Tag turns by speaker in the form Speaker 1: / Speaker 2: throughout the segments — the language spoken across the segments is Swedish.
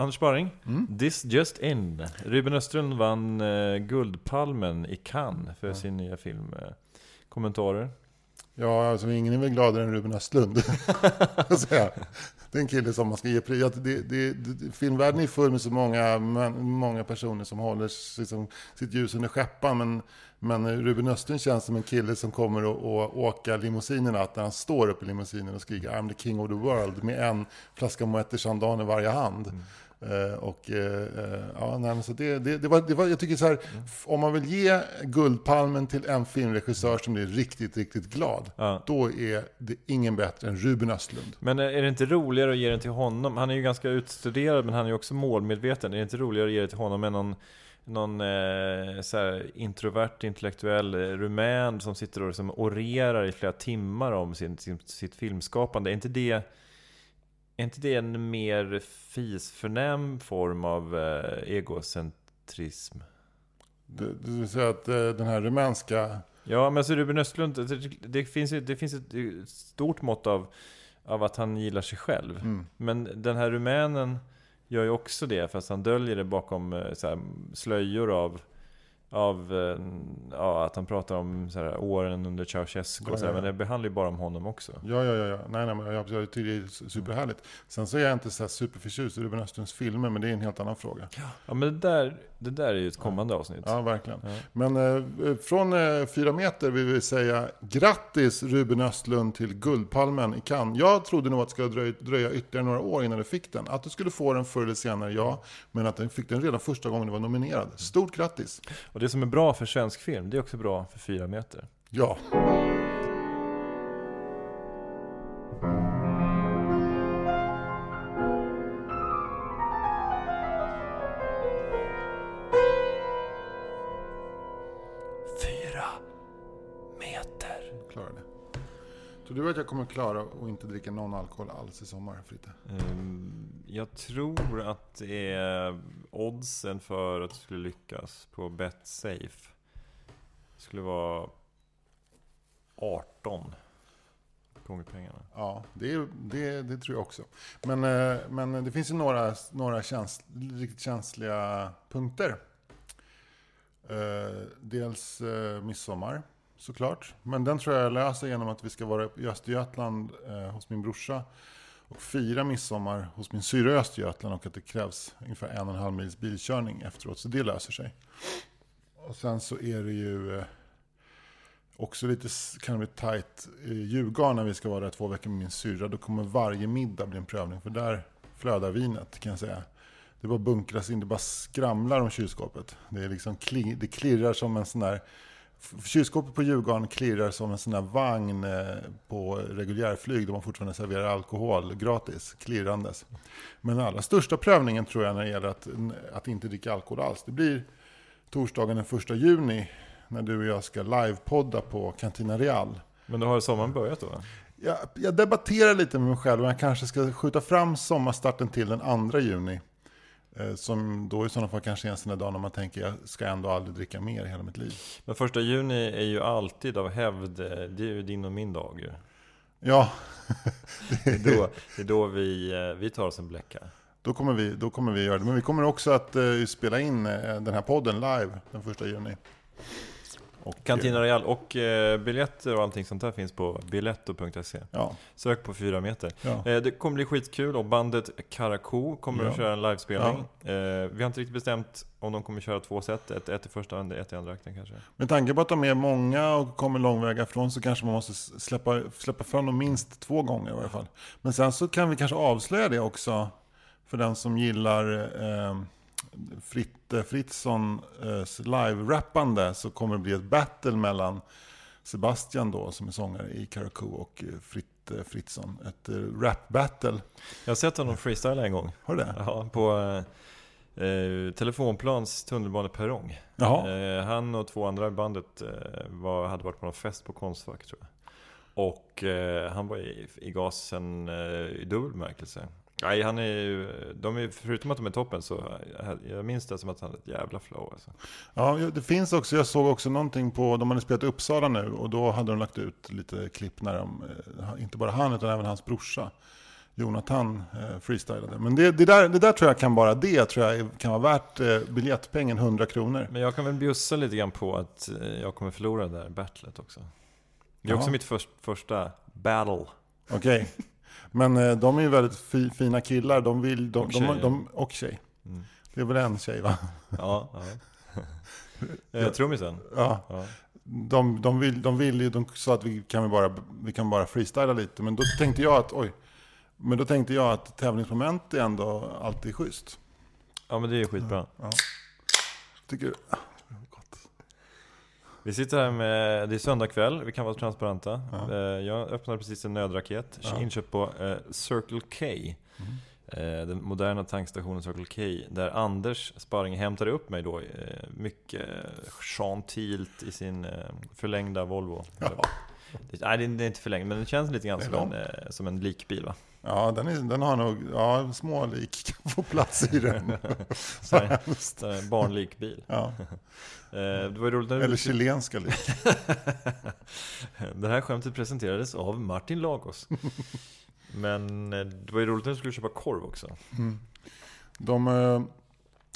Speaker 1: Anders Sparring, This Just In. Ruben Östlund vann eh, Guldpalmen i Cannes för sin nya film. Eh, kommentarer?
Speaker 2: Ja, alltså ingen är väl gladare än Ruben Östlund. Det är en kille som man ska ge pris. Det, det, det, filmvärlden är full med så många, många personer som håller liksom, sitt ljus under skäppan. Men, men Ruben Östlund känns som en kille som kommer att, att åka limousinerna. Att när han står upp i limousinen och skriker I'm the king of the world med en flaska Moët Chandon i varje hand. Eh, och, eh, eh, ja, nej, så det, det, det, var, det var, jag tycker så här, om man vill ge Guldpalmen till en filmregissör som blir riktigt, riktigt glad,
Speaker 1: Ja.
Speaker 2: då är det ingen bättre än Ruben Östlund.
Speaker 1: Men eh, är det inte roligare att ge den till honom? Han är ju ganska utstuderad men han är ju också målmedveten. Är det inte roligare att ge det till honom än någon, någon eh, så introvert, intellektuell eh, rumän som sitter och liksom orerar i flera timmar om sin, sin, sitt filmskapande? Är inte det är inte det en mer fisförnäm form av eh, egocentrism?
Speaker 2: Det, det vill säga att eh, den här rumänska...
Speaker 1: Ja, men alltså Ruben Östlund, det, det, finns, det finns ett stort mått av, av att han gillar sig själv.
Speaker 2: Mm.
Speaker 1: Men den här rumänen gör ju också det, fast han döljer det bakom eh, så här, slöjor av, av eh, ja, att han pratar om så här, åren under Ceausescu. och Så här,
Speaker 2: Ja, ja.
Speaker 1: Men det handlar ju bara om honom också.
Speaker 2: Ja, ja, ja. ja. Nej, nej, men jag, jag tycker det är superhärligt. Sen så är jag inte så här superförtjust i Ruben Östlunds filmer, men det är en helt annan fråga.
Speaker 1: Ja, men det där, det där är ju ett kommande avsnitt.
Speaker 2: Ja, verkligen.
Speaker 1: Ja.
Speaker 2: Men eh, från eh, fyra meter vill vi säga grattis Ruben Östlund till Guldpalmen i Cannes. Jag trodde nog att det skulle dröja, dröja ytterligare några år innan du fick den. Att du skulle få den förr eller senare, ja. Men att du fick den redan första gången du var nominerad. Stort grattis!
Speaker 1: Och det som är bra för svensk film, det är också bra för fyra meter.
Speaker 2: Ja. Tror du att jag kommer klara att inte dricka någon alkohol alls i sommar, Fritte?
Speaker 1: Ehm, Jag tror att det är oddsen för att du skulle lyckas på BetSafe. skulle vara 18 gånger pengarna.
Speaker 2: Ja, det, det, det tror jag också. Men, eh, men det finns ju några, några käns, riktigt känsliga punkter. Eh, dels eh, midsommar, såklart. Men den tror jag jag löser genom att vi ska vara i Östergötland eh, hos min brorsa och fira midsommar hos min syrra i Östergötland och att det krävs ungefär en och en halv mils bilkörning efteråt. Så det löser sig. Och sen så är det ju eh, också lite kan det bli tajt i Djurgården när vi ska vara där två veckor med min syrra. Då kommer varje middag bli en prövning. För där flödar vinet kan jag säga. Det bara bunkras in, det bara skramlar om kylskåpet. Det, är liksom det klirrar som en sån där... Kylskåpet på Djurgården klirrar som en sån där vagn eh, på reguljärflyg där man fortfarande serverar alkohol gratis, klirrandes. Men den allra största prövningen tror jag när det gäller att, att inte dricka alkohol alls, det blir torsdagen den första juni när du och jag ska livepodda på Cantina Real.
Speaker 1: Men då har sommaren börjat då?
Speaker 2: Jag, jag debatterar lite med mig själv om jag kanske ska skjuta fram sommarstarten till den 2 juni. Eh, Som då i sådana fall kanske är en sån där dag när man tänker jag ska ändå aldrig dricka mer i hela mitt liv.
Speaker 1: Men första juni är ju alltid av hävd, eh, det är ju din och min dag ju.
Speaker 2: Ja,
Speaker 1: Det är då, det är då vi, eh, vi tar oss en bläcka.
Speaker 2: då kommer, vi, då kommer vi göra det. Men vi kommer också att spela in den här podden live den 1 juni. Och, eh,
Speaker 1: Cantina Real och eh, biljetter och allting sånt där finns på biletto.se.
Speaker 2: Ja,
Speaker 1: Sök på fyra meter.
Speaker 2: ja.
Speaker 1: Eh, det kommer bli skitkul och bandet Karakou kommer
Speaker 2: Ja.
Speaker 1: att köra en livespelning. Eh, vi har inte riktigt bestämt om de kommer köra två set, ett, ett i första och ett i andra akten kanske.
Speaker 2: Med tanke på att de är många och kommer långväga ifrån så kanske man måste släppa, släppa fram dem minst två gånger i varje fall. Men sen så kan vi kanske avslöja det också för den som gillar eh, Fritte Fritzson eh, live-rappande så kommer det bli ett battle mellan Sebastian då som är sångare i Karakou och eh, Fritte Fritzson. Ett eh, rap-battle.
Speaker 1: Jag har sett honom freestyla en gång.
Speaker 2: Har du det?
Speaker 1: Ja, på eh, Telefonplans tunnelbaneperrong. Eh, han och två andra i bandet eh, var, hade varit på någon fest på Konstfack tror jag. Och eh, han var i, i gasen eh, i dubbel bemärkelse. Nej, han är ju, de är, förutom att de är toppen så jag, minns det som att han hade ett jävla flow alltså.
Speaker 2: Ja, det finns också, jag såg också någonting på, de hade spelat Uppsala nu och då hade de lagt ut lite klipp när de, eh, inte bara han utan även hans brorsa Jonathan eh, freestylade. Men det, det, där, det där tror jag kan vara det, tror jag kan vara värt eh, biljettpengen 100 kronor.
Speaker 1: Men jag kan väl bjussa lite grann på att jag kommer förlora det där battlet också. Det är
Speaker 2: Ja.
Speaker 1: också mitt först, första battle.
Speaker 2: Okej. Men eh, de är ju väldigt fi, fina killar, de vill, de,
Speaker 1: Och tjej,
Speaker 2: de, de, och tjej.
Speaker 1: Mm.
Speaker 2: Det är väl en tjej va?
Speaker 1: Ja, ja. eh, Trummisen.
Speaker 2: Ja.
Speaker 1: Ja.
Speaker 2: De, de, vill, de vill ju, de sa att vi kan, bara, vi kan bara freestyla lite. Men då tänkte jag att, oj. Men då tänkte jag att tävlingsmoment är ändå alltid schysst.
Speaker 1: ja, men det är ju skitbra.
Speaker 2: Tycker
Speaker 1: Vi sitter här med, det är söndag kväll, vi kan vara transparenta.
Speaker 2: Ja.
Speaker 1: Eh, Jag öppnade precis en nödraket,
Speaker 2: Ja. Mm.
Speaker 1: inköpt på eh, Circle K. Eh, Den moderna tankstationen Circle K. Där Anders Sparring hämtade upp mig då mycket gentilt i sin förlängda Volvo.
Speaker 2: Ja.
Speaker 1: Det, nej, det är- inte förlängd, men den känns lite grann som en, som en likbil va?
Speaker 2: Ja, den, är, den har nog, ja, små lik kan få plats i den.
Speaker 1: Så här, en barnlikbil.
Speaker 2: Ja.
Speaker 1: Eh, Det var roligt när du
Speaker 2: Eller chilenska lik.
Speaker 1: Det här skämtet presenterades av Martin Lagos. Men eh, det var ju roligt när du skulle köpa korv också.
Speaker 2: De eh,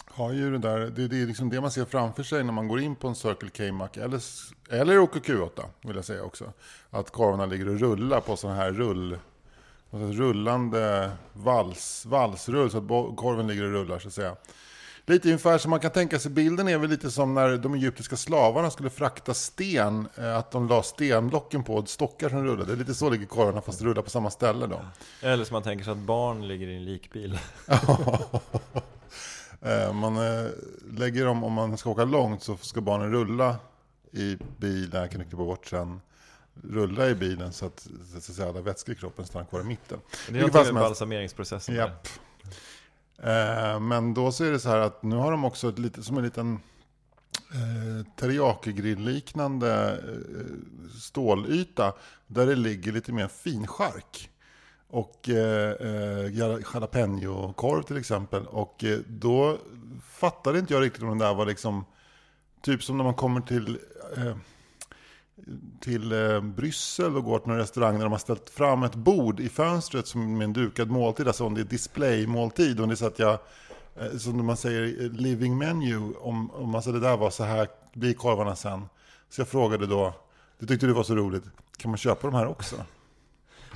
Speaker 2: har ju det där, det, det är liksom det man ser framför sig när man går in på en Circle K-mack eller, eller åker Q8 vill jag säga också. Att korvarna ligger och rullar på sådana här rull, rullande vals, valsrull så att korven ligger och rullar så att säga. Lite ungefär som man kan tänka sig, bilden är väl lite som när de egyptiska slavarna skulle frakta sten, eh, att de la stenblocken på stockar som rullade. Lite så ligger korvarna fast rullar på samma ställe då.
Speaker 1: Eller som man tänker sig att barn ligger i en likbil.
Speaker 2: Eh, Man eh, lägger dem, om man ska åka långt så ska barnen rulla i bilen, kan du klippa bort sen. Rulla i bilen så att, så att säga, alla vätskor i kroppen stannar kvar i mitten.
Speaker 1: Det är någonting med balsameringsprocessen.
Speaker 2: Japp. Eh, Men då så är det så här att nu har de också ett lite, som en liten eh, teriyaki-grill-liknande eh, stålyta där det ligger lite mer finchark. Och eh, eh, jalapeno-korv till exempel. Och eh, då fattade inte jag riktigt om det där var liksom typ som när man kommer till eh, till eh, Bryssel och går till någon restaurang där de har ställt fram ett bord i fönstret som med en dukad måltid. Alltså om det är displaymåltid. Och det är så att jag, eh, som man säger, living menu. Om, om alltså det där var så här, blir korvarna sen. Så jag frågade då, det tyckte du var så roligt, kan man köpa de här också?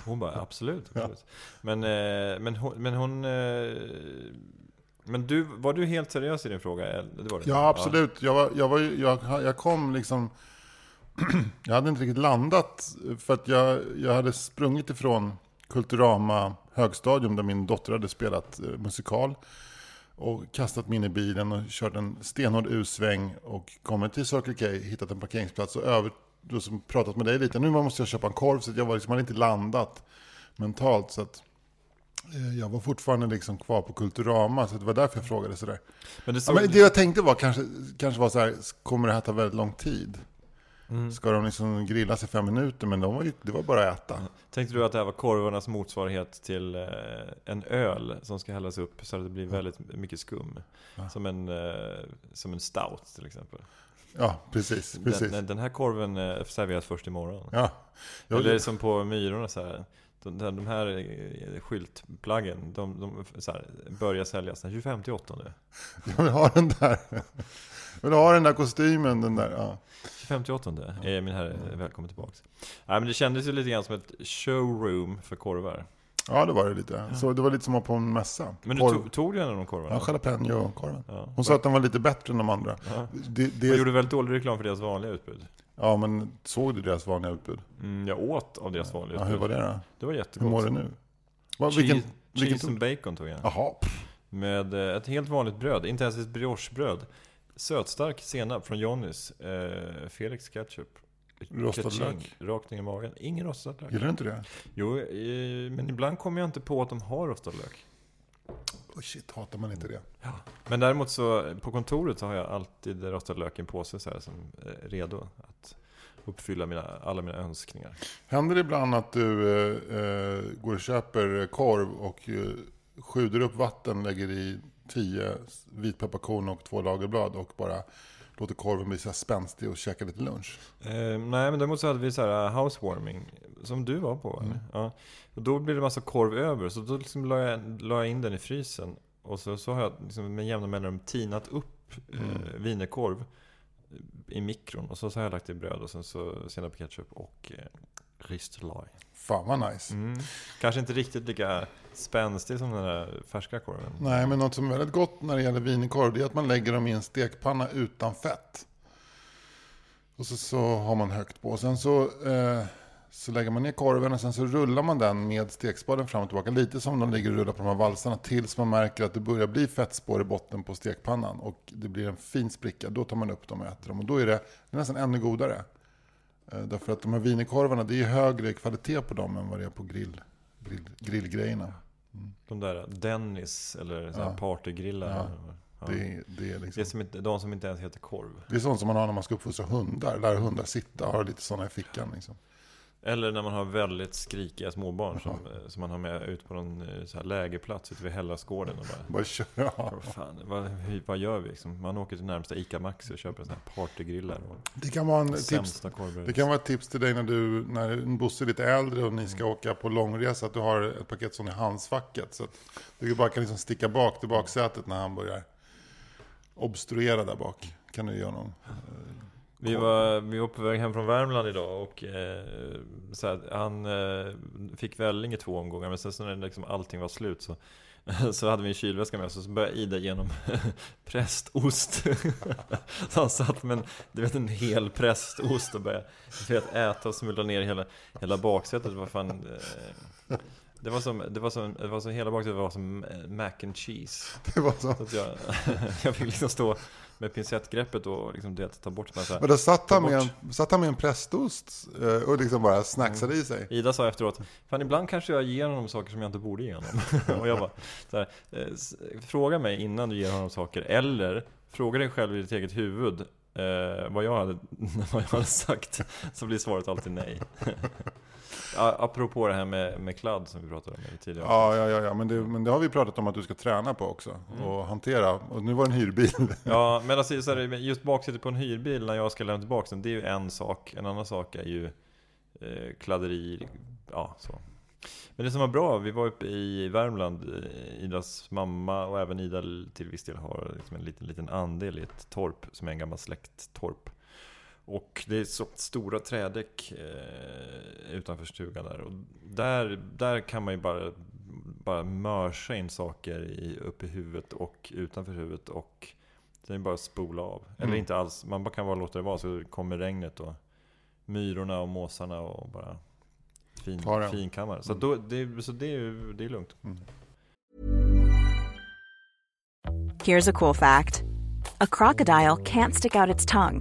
Speaker 1: Hon bara absolut. absolut. Men, eh, men hon... Men, hon men du, var du helt seriös i din fråga? Det var du.
Speaker 2: Ja, absolut. Jag, var, jag, var, jag, jag kom liksom... jag hade inte riktigt landat. För att jag, jag hade sprungit ifrån Kulturama högstadium där min dotter hade spelat eh, musikal. Och kastat mig in i bilen och kört en stenhård U-sväng. Och kommit till Circle K, hittat en parkeringsplats och över, då som pratat med dig lite. Nu måste jag köpa en korv så jag var liksom, hade inte landat mentalt. Så att, eh, jag var fortfarande liksom kvar på Kulturama, så det var därför jag frågade sådär.
Speaker 1: Men det
Speaker 2: Ja,
Speaker 1: såg,
Speaker 2: men det jag tänkte var kanske, kanske var så här, kommer det här ta väldigt lång tid?
Speaker 1: Mm.
Speaker 2: Ska de liksom grillas i fem minuter? Men de var ju, det var bara att äta.
Speaker 1: Tänkte du att det här var korvarnas motsvarighet till eh, en öl som ska hällas upp så att det blir väldigt mycket skum?
Speaker 2: Ja.
Speaker 1: Som, en, eh, som en stout till exempel.
Speaker 2: Ja, precis. precis.
Speaker 1: Den, den här korven eh, serveras först imorgon.
Speaker 2: Ja. Jag,
Speaker 1: Eller som på Myrorna så här. De, de här skyltplaggen, de, de så här, börjar säljas den 25 till 8 nu.
Speaker 2: jag vill ha den där. Jag vill ha den där kostymen. Den där, ja.
Speaker 1: 25 till 8 är min herre välkommen tillbaks. Nej men det kändes ju lite grann som ett showroom för korvar.
Speaker 2: ja, det var det lite. Så det var lite som att vara på en mässa.
Speaker 1: Men du
Speaker 2: Korv-
Speaker 1: tog, tog du en av de korvarna?
Speaker 2: Ja, jalapeno-korven.
Speaker 1: Ja.
Speaker 2: Hon sa att den var lite bättre än de andra.
Speaker 1: Ja.
Speaker 2: Det, det,
Speaker 1: gjorde väldigt dålig reklam för deras vanliga utbud.
Speaker 2: ja, men såg du deras vanliga utbud?
Speaker 1: Mm, jag åt av deras vanliga
Speaker 2: Ja,
Speaker 1: utbud.
Speaker 2: hur var det då?
Speaker 1: Det var
Speaker 2: Hur
Speaker 1: jättegott.
Speaker 2: mår du nu?
Speaker 1: Cheese,
Speaker 2: vilken, vilken
Speaker 1: cheese and bacon tog jag.
Speaker 2: Jaha,
Speaker 1: Med eh, ett helt vanligt bröd, inte ens ett briochebröd. Sötstark senap från Johnnys. Eh, Felix ketchup.
Speaker 2: Rostad lök.
Speaker 1: Rakt ner i magen. Ingen rostad lök.
Speaker 2: Gillar du inte det?
Speaker 1: Jo, eh, men ibland kommer jag inte på att de har rostad lök.
Speaker 2: Oh shit, hatar man inte det?
Speaker 1: Men däremot så på kontoret så har jag alltid rostad lök i en påse så här, som är redo att uppfylla mina, alla mina önskningar.
Speaker 2: Händer det ibland att du eh, eh, går och köper korv och eh, sjuder upp vatten, lägger i tio vitpepparkorn och två lagerblad och bara låter korven bli så här spänstig och käkar lite lunch?
Speaker 1: Eh, nej, men däremot så hade vi så här uh, housewarming, som du var på. eller? Ja. Och då blev det massa korv över, så då liksom la, jag, la jag in den i frysen. Och så, så har jag liksom med jämna mellanrum tinat upp eh, wienerkorv i mikron. Och så, så har jag lagt i bröd och sen så senap ketchup och eh, ristelaj.
Speaker 2: Fan vad nice.
Speaker 1: Mm. Kanske inte riktigt lika spänstig som den där färska korven.
Speaker 2: Nej, men något som är väldigt gott när det gäller wienerkorv det är att man lägger dem i en stekpanna utan fett. Och så, så har man högt på. Sen så, eh, så lägger man ner korven och sen så rullar man den med stekspaden fram och tillbaka. Lite som de ligger och rullar på de här valsarna tills man märker att det börjar bli fettspår i botten på stekpannan. Och det blir en fin spricka. Då tar man upp dem och äter dem. Och då är det, det är nästan ännu godare. Eh, därför att de här wienerkorvarna, det är högre kvalitet på dem än vad det är på grill, grill, grillgrejerna.
Speaker 1: De där Dennis eller
Speaker 2: Ja.
Speaker 1: partygrillar.
Speaker 2: Ja.
Speaker 1: Ja.
Speaker 2: Det, är, det, är
Speaker 1: Det
Speaker 2: liksom,
Speaker 1: är som inte, de som inte ens heter korv.
Speaker 2: det är sånt som man har när man ska uppfostra hundar. Lära hundar sitta, ha lite sådana i fickan. Liksom.
Speaker 1: Eller när man har väldigt skrikiga småbarn som, eh, som man har med ut på någon eh, så här lägerplats ute vid Hellasgården och bara
Speaker 2: Bara kör, ja.
Speaker 1: vad, fan, vad, vad gör vi? Liksom? Man åker till närmsta ICA Maxi och köper en sån här partygrillar och
Speaker 2: Det kan vara en tips.
Speaker 1: sämsta korvbrödet.
Speaker 2: Det kan vara ett tips till dig när du, när Bosse är lite äldre och ni ska åka på långresa, att du har ett paket sån i handskfacket. Så att du bara kan liksom sticka bak till baksätet när han börjar obstruera där bak. Kan du göra någon.
Speaker 1: Vi var, vi var på väg hem från Värmland idag och eh, så här, han eh, fick välling i två omgångar men sen så när liksom allting var slut så, så hade vi en kylväska med oss och så började Ida igenom prästost. så han satt med en, du vet, en hel prästost och började du vet, äta och smulla ner hela, hela baksätet. Var fan... Eh, det var som, det var som, det var som hela baksätet var som eh, mac and cheese.
Speaker 2: Det var så.
Speaker 1: Så jag, jag fick liksom stå med pincettgreppet och liksom det, ta bort de här
Speaker 2: Men då satt han, med en, satt han med en prästost eh, och liksom bara snacksade i sig.
Speaker 1: Ida sa efteråt, fan ibland kanske jag ger honom saker som jag inte borde ge honom. och jag bara, här, eh, fråga mig innan du ger honom saker, eller fråga dig själv i ditt eget huvud eh, vad, jag hade, vad jag hade sagt, så blir svaret alltid nej. Apropå det här med, med kladd som vi pratade om tidigare
Speaker 2: Ja, ja, ja, ja. Men, det, men det har vi pratat om att du ska träna på också. Och hantera. Och nu var det en hyrbil.
Speaker 1: Ja, men alltså, så här, just baksätet på en hyrbil när jag ska lämna tillbaka den, det är ju en sak. En annan sak är ju eh, kladderi, ja så. Men det som var bra, vi var uppe i Värmland, eh, Idas mamma och även Ida till viss del har liksom en liten, liten andel i ett torp som är en gammal släkttorp. Och det är så stora trädäck eh, utanför stugan där. Och där, där kan man ju bara, bara mörsa in saker i, upp i huvudet och utanför huvudet. Och sen är det bara att spola av. Eller
Speaker 2: Mm.
Speaker 1: inte alls, man bara kan bara låta det vara så kommer regnet och myrorna och måsarna och bara fin, finkammare. Så,
Speaker 2: Mm.
Speaker 1: då, det, så det, är, ju- det är lugnt.
Speaker 3: Here's a cool fact a crocodile can't stick out its tongue.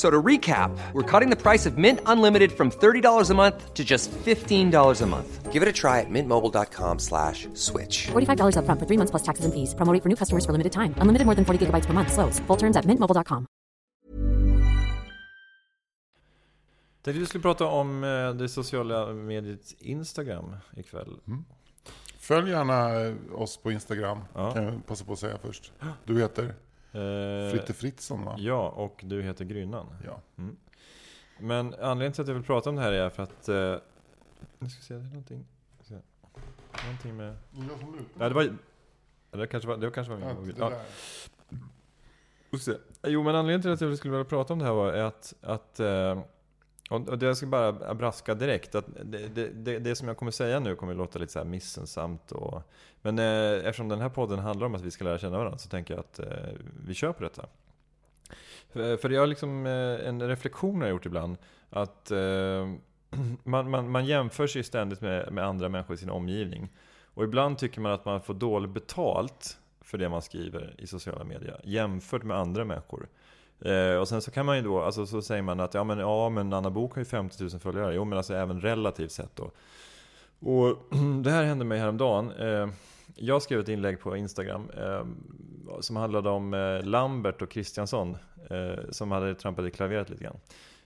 Speaker 4: F- So to recap, we're cutting the price of Mint Unlimited from $30 a month to just $15 a month. Give it a try at mintmobile.com slash switch.
Speaker 5: $45 upfront for three months plus taxes and fees. Promo for new customers for limited time. Unlimited more than 40 gigabytes per month. Slows. Full terms at mintmobile.com.
Speaker 1: Tänkte vi skulle prata om eh, det sociala mediet Instagram ikväll.
Speaker 2: Följ gärna eh, oss på Instagram.
Speaker 1: Ja.
Speaker 2: Kan jag passa på att säga först. Du heter
Speaker 1: Eh,
Speaker 2: Fritte Fritzson va?
Speaker 1: Ja, och du heter Grynnan.
Speaker 2: Ja.
Speaker 1: Men anledningen till att jag vill prata om det här är för att eh, Nu ska se, det är någonting... se. Någonting med...
Speaker 2: Jag som lutar.
Speaker 1: Ja, det var... Det kanske var, det kanske var min
Speaker 2: Ja,
Speaker 1: mobil. Ja. Jo, men anledningen till att jag skulle vilja prata om det här var att, att eh, och och jag ska bara braska direkt, att det, det, det, det som jag kommer säga nu kommer låta lite så här missensamt och, Men eh, eftersom den här podden handlar om att vi ska lära känna varandra så tänker jag att eh, vi kör på detta. För, för jag har liksom eh, en reflektion jag har gjort ibland, att eh, man, man, man jämför sig ständigt med, med andra människor i sin omgivning. Och ibland tycker man att man får dåligt betalt för det man skriver i sociala medier jämfört med andra människor. Eh, och sen så kan man ju då, alltså så säger man att ja men, ja, men Anna Bok har ju 50 000 följare. Jo men alltså även relativt sett då. Och det här hände mig häromdagen. Eh, jag skrev ett inlägg på Instagram eh, som handlade om eh, Lambert och Kristiansson eh, som hade trampat i klaveret lite grann.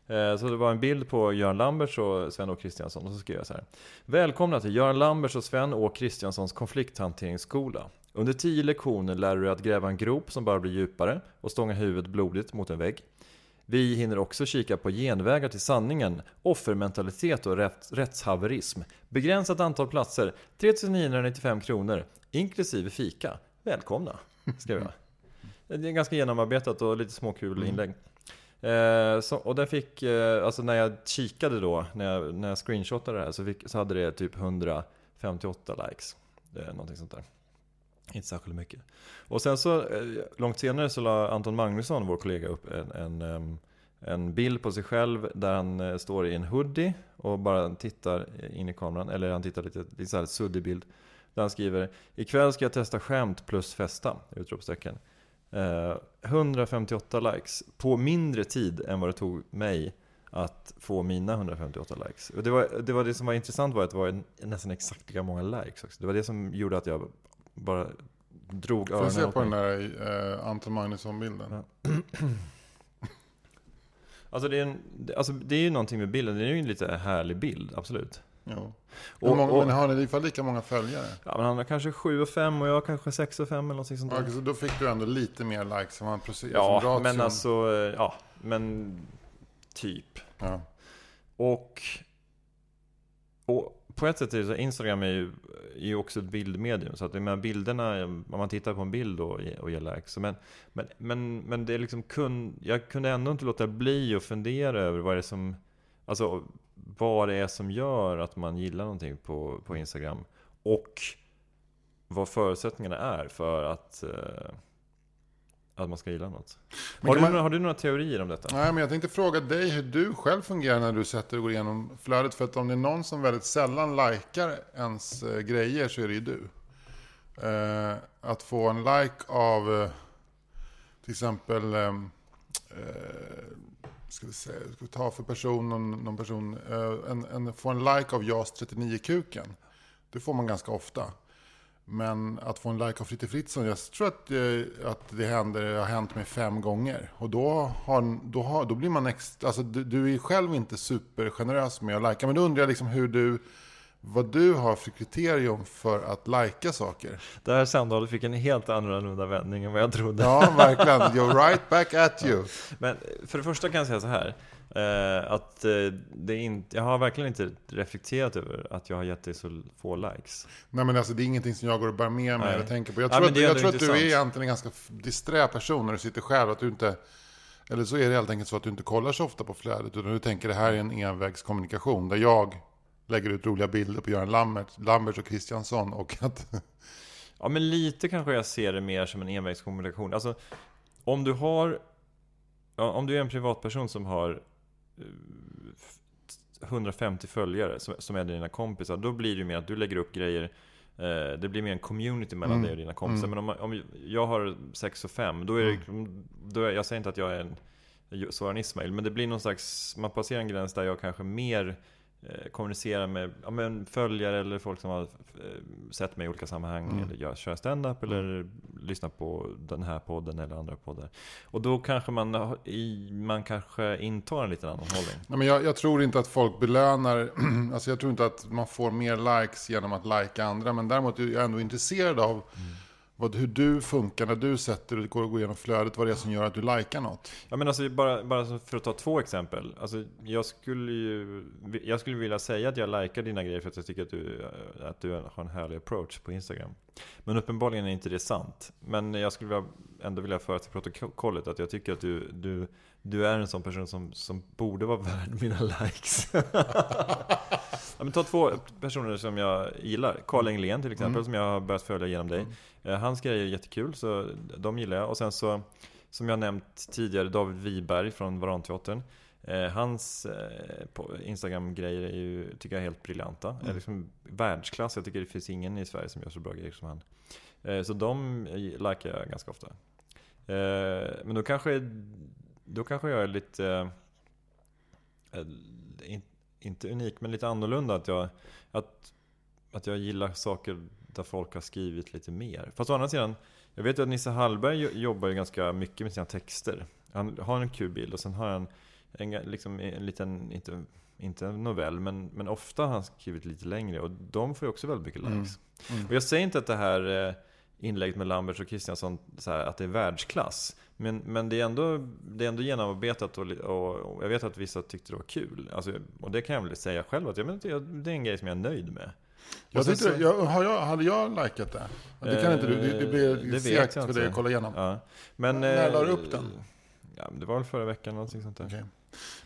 Speaker 1: Eh, så det var en bild på Göran Lamberts och Sven-Åke Kristiansson och så skrev jag så här. Välkomna till Göran Lamberts och Sven-Åke Kristianssons konflikthanteringsskola. Under tio lektioner lär du dig att gräva en grop som bara blir djupare och stånga huvudet blodigt mot en vägg. Vi hinner också kika på genvägar till sanningen, offermentalitet och rätt, rättshaverism. Begränsat antal platser, 3995 kronor, inklusive fika. Välkomna, skrev jag. Det är ganska genomarbetat och lite småkul inlägg. Eh, så, och den fick, eh, alltså när jag kikade då, när jag, när jag screenshotade det här, så, fick, så hade det typ 158 likes. Eh, någonting sånt där. Inte särskilt mycket. Och sen så, eh, långt senare så la Anton Magnusson, vår kollega, upp en, en, en bild på sig själv där han eh, står i en hoodie och bara tittar eh, in i kameran. Eller han tittar lite, lite så här suddig bild. Där han skriver Ikväll ska jag testa skämt plus festa! Utropstecken. Eh, 158 likes på mindre tid än vad det tog mig att få mina 158 likes. Och det, var, det var det som var intressant var att det var en, nästan exakt lika många likes också. Det var det som gjorde att jag bara drog
Speaker 2: Får jag se
Speaker 1: öronen
Speaker 2: på den där eh, Anton Magnusson-bilden?
Speaker 1: Alltså det, är en, alltså det är ju någonting med bilden, det är ju en lite härlig bild, absolut.
Speaker 2: Jo.
Speaker 1: Och-
Speaker 2: Hur många,
Speaker 1: och-
Speaker 2: men har ni fall lika många följare?
Speaker 1: Ja, men han har kanske 7 och 5 och jag kanske 6 och 5 eller någonting sånt
Speaker 2: Ja,
Speaker 1: där.
Speaker 2: så då fick du ändå lite mer likes än vad precis
Speaker 1: Ja,
Speaker 2: som
Speaker 1: men alltså, eh, ja, men typ.
Speaker 2: Ja.
Speaker 1: Och, och på ett sätt är det så, Instagram är ju, är ju också ett bildmedium. Så att de här bilderna, om man tittar på en bild då och, och ger likes. Så Men, men, men, men det är liksom kun, jag kunde ändå inte låta bli att fundera över vad det är som, alltså vad det är som gör att man gillar någonting på, på Instagram. Och vad förutsättningarna är för att, eh, att man ska gilla något. Har du,
Speaker 2: man-
Speaker 1: har du några teorier om detta?
Speaker 2: Nej, men jag tänkte fråga dig hur du själv fungerar när du sätter och går igenom flödet. För att om det är någon som väldigt sällan likar ens eh, grejer så är det ju du. Eh, att få en like av eh, till exempel, eh, eh, ska vi säga, ska vi ta för person, någon, någon person, en, en, få en like av JAS 39-kuken. Det får man ganska ofta. Men att få en like av Fritte Fritzson, jag tror att, eh, att det händer, har hänt mig fem gånger. Och då, har, då, har, då blir man extra, alltså du, du är själv inte supergenerös med att likea. Men då undrar jag liksom hur du, vad du har för kriterium för att likea saker.
Speaker 1: Det här samtalet fick en helt annorlunda vändning än vad jag trodde.
Speaker 2: Ja, verkligen. You're right back at you.
Speaker 1: Men för det första kan jag säga så här. Eh, att eh, det inte, jag har verkligen inte reflekterat över att jag har gett dig så få likes.
Speaker 2: Nej men alltså det är ingenting som jag går och bär med mig
Speaker 1: Nej.
Speaker 2: eller tänker på. Jag
Speaker 1: Nej,
Speaker 2: tror,
Speaker 1: men
Speaker 2: att, jag tror att du är egentligen en ganska disträ person när du sitter själv. Att du inte, eller så är det helt enkelt så att du inte kollar så ofta på flödet. Utan du tänker det här är en envägskommunikation. Där jag lägger ut roliga bilder på Göran Lambert, Lambert och Kristiansson. Och att,
Speaker 1: Ja, men lite kanske jag ser det mer som en envägskommunikation. Alltså, om du har... Ja, om du är en privatperson som har 150 följare som, som är dina kompisar, då blir det ju mer att du lägger upp grejer eh, det blir mer en community mellan dig och dina kompisar. Men om, om jag har 6 och 5, då är det, då är, jag säger inte att jag är en Soran Ismail, men det blir någon slags, man passerar en gräns där jag kanske mer eh, kommunicerar med ja, men följare eller folk som har eh, sett mig i olika sammanhang. Eller jag kör stand-up eller lyssnar på den här podden eller andra poddar. Och då kanske man, i, man kanske intar en liten annan hållning.
Speaker 2: nej, men jag, jag tror inte att folk belönar, alltså jag tror inte att man får mer likes genom att likea andra. Men däremot är jag ändå intresserad av vad, hur du funkar när du sätter och går och går igenom flödet. Vad det är som gör att du likar något.
Speaker 1: Ja, men alltså, bara, bara för att ta två exempel. Alltså, jag, skulle ju, jag skulle vilja säga att jag likar dina grejer för att jag tycker att du, att du har en härlig approach på Instagram. Men uppenbarligen är inte det sant. Men jag skulle ändå vilja föra till protokollet att jag tycker att du, du, du är en sån person som, som borde vara värd mina likes. ja, men ta två personer som jag gillar. Carl Englén till exempel, mm. som jag har börjat följa genom dig. Mm. Hans grejer är jättekul, så de gillar jag. Och sen så, som jag nämnt tidigare, David Wiberg från Varanteatern. Eh, hans eh, Instagram-grejer är ju, tycker jag, helt briljanta. Mm. Är liksom världsklass. Jag tycker det finns ingen i Sverige som gör så bra grejer som han. Eh, så de likar jag ganska ofta. Eh, men då kanske, då kanske jag är lite, eh, in, inte unik, men lite annorlunda. Att jag, att, att jag gillar saker där folk har skrivit lite mer. Fast å andra sidan, jag vet ju att Nisse Hallberg jobbar ju ganska mycket med sina texter. Han har en kul bild och sen har han en, liksom, en liten, inte, inte en novell, men, men ofta har han skrivit lite längre och de får ju också väldigt mycket
Speaker 2: Mm.
Speaker 1: likes. Och jag säger inte att det här eh, inlägget med Lamberts och Kristiansson, att det är världsklass. Men, men det, är ändå, det är ändå genomarbetat och, och, och jag vet att vissa tyckte det var kul. Alltså, och det kan jag väl säga själv, att jag, men, det, det är en grej som jag är nöjd med.
Speaker 2: Jag tyckte,
Speaker 1: så-
Speaker 2: jag, har jag, hade jag likat det? Det kan inte du. Det, det blir
Speaker 1: Eh,
Speaker 2: segt för dig att kolla igenom.
Speaker 1: Ja. Men,
Speaker 2: När
Speaker 1: eh,
Speaker 2: la du upp den?
Speaker 1: Ja, det var väl förra veckan, någonting sånt där.
Speaker 2: Okej.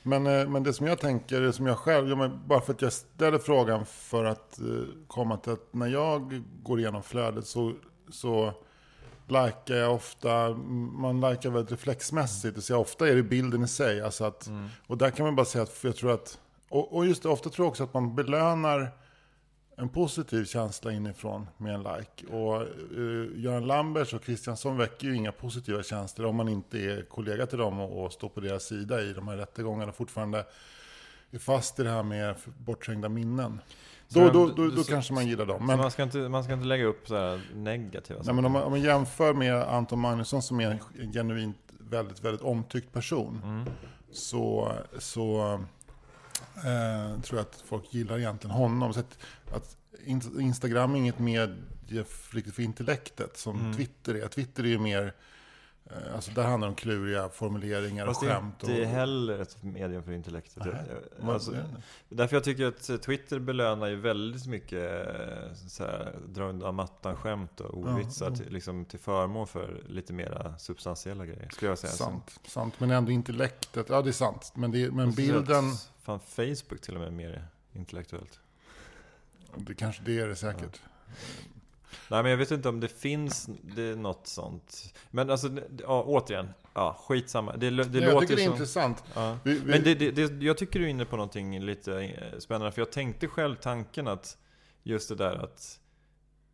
Speaker 2: Men, eh, men det som jag tänker, det som jag själv, ja, men bara för att jag ställer frågan för att eh, komma till att när jag går igenom flödet så, så likar jag ofta, man likar väldigt reflexmässigt. Så jag, ofta är det bilden i sig. Alltså att,
Speaker 1: Mm.
Speaker 2: Och där kan man bara säga att jag tror att, och, och just det, ofta tror jag också att man belönar en positiv känsla inifrån med en like. Och uh, Göran Lambers och Kristiansson väcker ju inga positiva känslor om man inte är kollega till dem och, och står på deras sida i de här rättegångarna fortfarande är fast i det här med bortträngda minnen. Då, då, då, då kanske man gillar dem. Men,
Speaker 1: man, ska inte, man ska inte lägga upp så här negativa
Speaker 2: nej, men om, man, om man jämför med Anton Magnusson som är en genuint väldigt, väldigt omtyckt person.
Speaker 1: Mm.
Speaker 2: Så, så eh, tror jag att folk gillar egentligen honom. Så att, att in- Instagram är inget medie riktigt för intellektet som
Speaker 1: Mm.
Speaker 2: Twitter är. Twitter är ju mer, eh, alltså där handlar det om kluriga formuleringar
Speaker 1: Fast
Speaker 2: och
Speaker 1: det är
Speaker 2: skämt.
Speaker 1: inte
Speaker 2: och,
Speaker 1: heller ett medium för intellektet.
Speaker 2: Nej,
Speaker 1: alltså, därför jag tycker att Twitter belönar ju väldigt mycket eh, så här, dra undan mattan-skämt och ordvitsar till, liksom, till förmån för lite mera substantiella grejer. Skulle jag säga.
Speaker 2: sant, sant, men ändå intellektet. Ja, det är sant. Men, det, men bilden,
Speaker 1: Fan, Facebook till och med mer intellektuellt.
Speaker 2: det kanske det är det säkert.
Speaker 1: Nej men jag vet inte om det finns det något sånt. Men alltså, ja, återigen. Ja, skitsamma. Det, det
Speaker 2: Nej, jag
Speaker 1: låter
Speaker 2: tycker det är intressant.
Speaker 1: Ja.
Speaker 2: Vi, vi,
Speaker 1: Men det, det, det, jag tycker du är inne på någonting lite spännande. För jag tänkte själv tanken att just det där att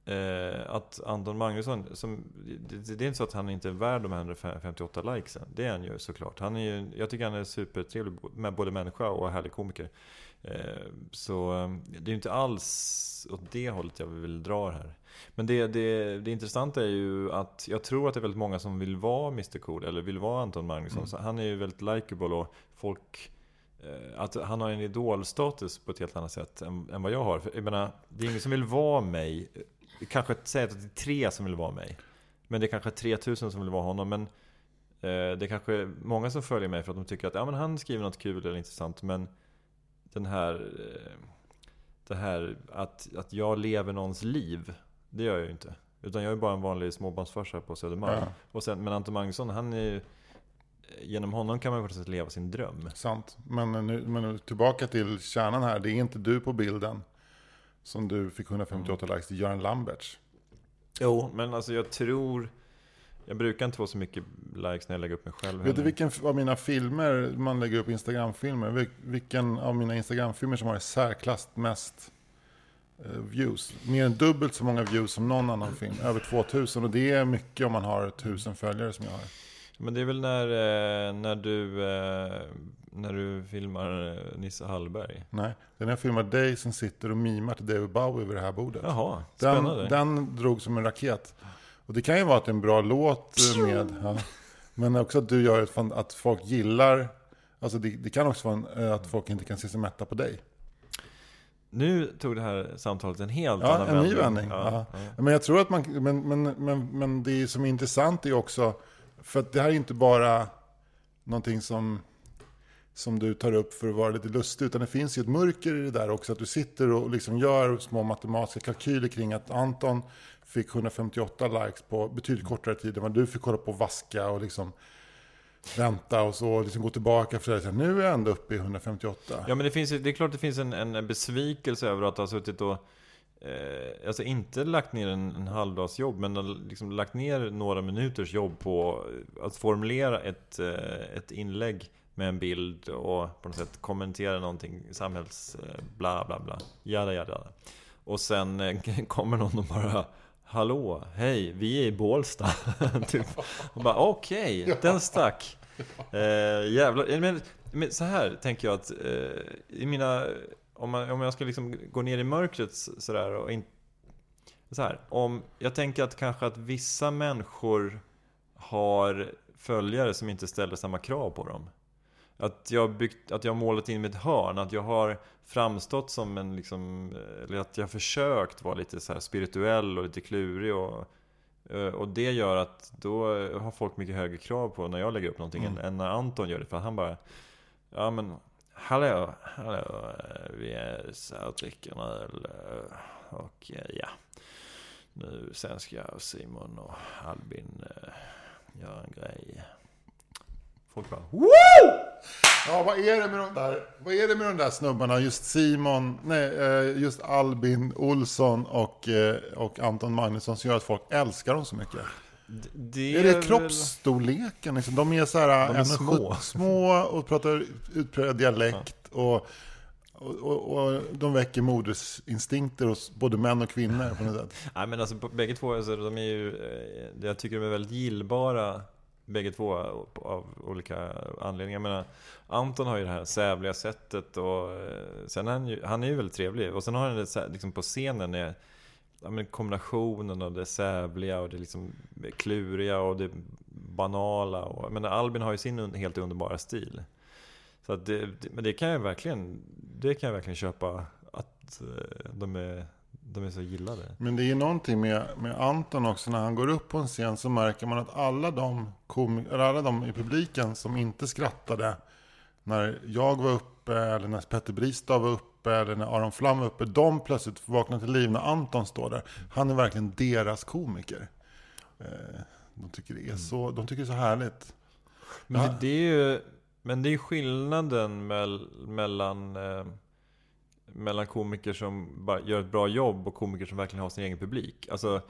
Speaker 1: eh, att Anton Magnusson, som, det, det är inte så att han inte är värd de här 158 likesen. Det är han ju såklart. Han är ju, jag tycker han är supertrevlig med både människa och härlig komiker. Eh, så eh, det är ju inte alls åt det hållet jag vill dra här. Men det, det, det intressanta är ju att jag tror att det är väldigt många som vill vara Mr Cool, eller vill vara Anton Magnusson. Så han är ju väldigt likable och folk eh, att han har en idolstatus på ett helt annat sätt än, än vad jag har. För, jag menar, det är ingen som vill vara mig. Kanske säga att det är tre som vill vara mig. Men det är kanske 3000 som vill vara honom. Men eh, det är kanske många som följer mig för att de tycker att ja, men han skriver något kul eller intressant. Men den här, eh, det här att, att jag lever någons liv, det gör jag ju inte. Utan jag är bara en vanlig småbarnsfarsa på Södermalm.
Speaker 2: Ja.
Speaker 1: Och sen, men Anton Magnusson, han är ju, genom honom kan man på något sätt leva sin dröm.
Speaker 2: Sant. Men, nu, men nu tillbaka till kärnan här. Det är inte du på bilden som du fick 158 likes. Det är Göran Lamberts.
Speaker 1: Jo, men alltså jag tror... Jag brukar inte få så mycket likes när jag lägger upp mig själv
Speaker 2: Vet du
Speaker 1: heller.
Speaker 2: vilken av mina filmer, man lägger upp Instagram-filmer, vil- vilken av mina Instagram-filmer som har i särklass mest eh, views? Mer än dubbelt så många views som någon annan film. Över 2000 och det är mycket om man har 1000 följare som jag har.
Speaker 1: Men det är väl när, eh, när, du, eh, när du filmar eh, Nisse Hallberg?
Speaker 2: Nej, den här filmar dig som sitter och mimar till David Bowie vid det här bordet.
Speaker 1: Jaha,
Speaker 2: Den,
Speaker 1: spännande.
Speaker 2: den drog som en raket. Och det kan ju vara att det är en bra låt med, ja. men också att du gör ett, att folk gillar, alltså det, det kan också vara en, att folk inte kan se sig mätta på dig.
Speaker 1: nu tog det här samtalet en helt
Speaker 2: Ja,
Speaker 1: annan
Speaker 2: en ny vändning.
Speaker 1: Ja.
Speaker 2: ja. Men jag tror att man, men, men, men, men det som är intressant är också, för att det här är inte bara någonting som, som du tar upp för att vara lite lustig, utan det finns ju ett mörker i det där också, att du sitter och liksom gör små matematiska kalkyler kring att Anton fick 158 likes på betydligt kortare tid än vad du fick hålla på och vaska och liksom vänta och så, liksom gå tillbaka för att nu är jag ändå uppe i 158.
Speaker 1: Ja men det, finns, det är klart det finns en, en besvikelse över att ha suttit och eh, Alltså inte lagt ner en, en halvdagsjobb men har liksom lagt ner några minuters jobb på att formulera ett, eh, ett inlägg med en bild och på något sätt kommentera någonting samhälls eh, bla bla bla. Jada jada Och sen eh, kommer någon och bara Hallå, hej, vi är i Bålsta. Typ. Och bara okej, den stack. Eh, jävlar, men, men så här tänker jag att eh, i mina, om, man, om jag ska liksom gå ner i mörkret så- sådär och in, så här, om, jag tänker att kanske att vissa människor har följare som inte ställer samma krav på dem. Att jag, byggt, att jag har målat in mitt hörn, att jag har framstått som en liksom, eller att jag har försökt vara lite så spirituell och lite klurig och Eh, Och det gör att då har folk mycket högre krav på när jag lägger upp någonting än, än när Anton gör det. För han bara Ja men Hallå, hallå eh, Vi är så här och dricker en öl eh, Och eh, ja Nu sen ska jag och Simon och Albin göra en grej Folk bara
Speaker 2: Ja, vad är det med de där, vad är det med de där snubbarna? Just Simon, nej, just Albin Olsson och, och Anton Magnusson som gör att folk älskar dem så mycket.
Speaker 1: Det
Speaker 2: Är det
Speaker 1: väl-
Speaker 2: kroppsstorleken? Liksom? De är så här,
Speaker 1: De är
Speaker 2: 1,70
Speaker 1: små.
Speaker 2: små och pratar utpräglad dialekt. Och, och, och, och de väcker modersinstinkter hos både män och kvinnor på något sätt.
Speaker 1: Nej men alltså bägge två, alltså, de är ju, eh, jag tycker de är väldigt gillbara Bägge två av, olika anledningar. Jag menar, Anton har ju det här sävliga sättet och eh, sen är han ju, han är ju väldigt trevlig. Och sen har han det liksom på scenen är ja, men kombinationen av det sävliga och det liksom kluriga och det banala. Och, jag menar, Albin har ju sin helt underbara stil. Så att det, det, men det kan jag verkligen, det kan jag verkligen köpa att eh, de är, de är så gillade.
Speaker 2: Men det är ju någonting med, med Anton också. När han går upp på en scen så märker man att alla de, komik- eller alla de i publiken som inte skrattade när jag var uppe, eller när Petter Bristav var uppe, eller när Aron Flam var uppe. De plötsligt vaknar till liv när Anton står där. Han är verkligen deras komiker. Eh, De tycker det är så, de tycker det är så härligt.
Speaker 1: Men det, det är ju men det är skillnaden mell, mellan, eh, mellan komiker som bara gör ett bra jobb och komiker som verkligen har sin egen publik. Alltså,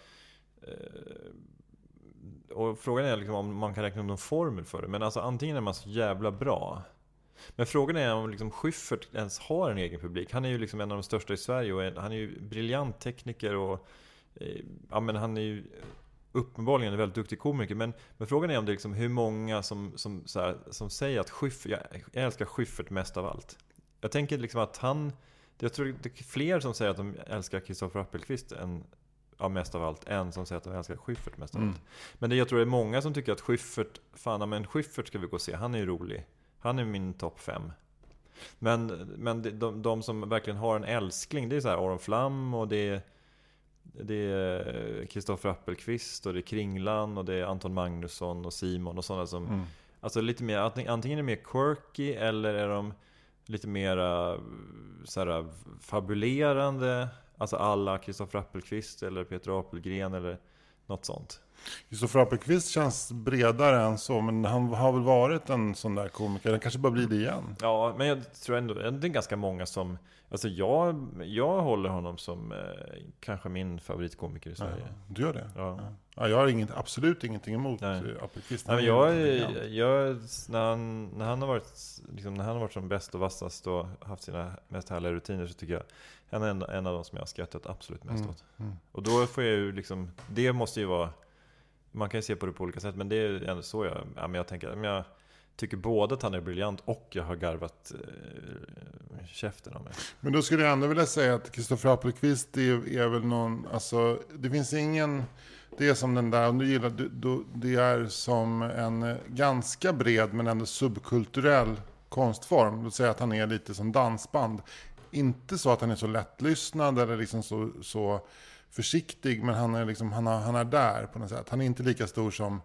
Speaker 1: eh, och frågan är liksom om man kan räkna upp någon formel för det. Men alltså antingen är man så jävla bra. Men frågan är om liksom Schyffert ens har en egen publik. Han är ju liksom en av de största i Sverige och han är ju briljant tekniker och eh, ja, men han är ju uppenbarligen en väldigt duktig komiker. Men, men frågan är om det är liksom hur många som, som, här, som säger att Schyffert, jag, jag älskar Schyffert mest av allt. Jag tänker liksom att han, jag tror det är fler som säger att de älskar Kristoffer Appelqvist än, ja, mest av allt, än som säger att de älskar Schyffert mest av
Speaker 2: Mm.
Speaker 1: allt. Men det, jag tror det är många som tycker att Schyffert, fan men Schyffert ska vi gå och se, han är ju rolig. Han är min topp fem. Men, men de, de, de som verkligen har en älskling, det är så här Aron Flam och det är det är Kristoffer Appelqvist och det är Kringlan och det är Anton Magnusson och Simon och sådana som
Speaker 2: Mm.
Speaker 1: Alltså lite mer, antingen är de mer quirky eller är de lite mer så här, fabulerande Alltså alla Kristoffer Appelqvist eller Peter Apelgren eller något sånt
Speaker 2: Kristoffer Appelqvist känns bredare än så, men han har väl varit en sån där komiker. Han kanske bara blir det igen.
Speaker 1: Ja, men jag tror ändå det är ganska många som Alltså jag, jag håller honom som eh, kanske min favoritkomiker i Sverige
Speaker 2: Du gör det?
Speaker 1: Ja.
Speaker 2: Ja, jag har inget, absolut ingenting emot
Speaker 1: Nej.
Speaker 2: Appelqvist.
Speaker 1: Nej, men jag, jag, när, han, när, han har varit, liksom, när han har varit som bäst och vassast och haft sina mest härliga rutiner så tycker jag han är en, en av de som jag har skrattat absolut mest
Speaker 2: Mm,
Speaker 1: åt.
Speaker 2: mm.
Speaker 1: Och då får jag ju liksom, det måste ju vara, man kan ju se på det på olika sätt men det är ändå så jag, ja, men jag tänker, men jag tycker både att han är briljant och jag har garvat eh, käften av mig.
Speaker 2: Men då skulle jag ändå vilja säga att Kristoffer Appelqvist är, är väl någon, alltså det finns ingen, det är som den där, om du gillar, du, du, det är som en eh, ganska bred men ändå subkulturell konstform. Låt säga att han är lite som dansband. inte så att han är så lättlyssnad eller liksom så, så försiktig, men han är, liksom, han, har, han är där på något sätt. Han är inte lika stor som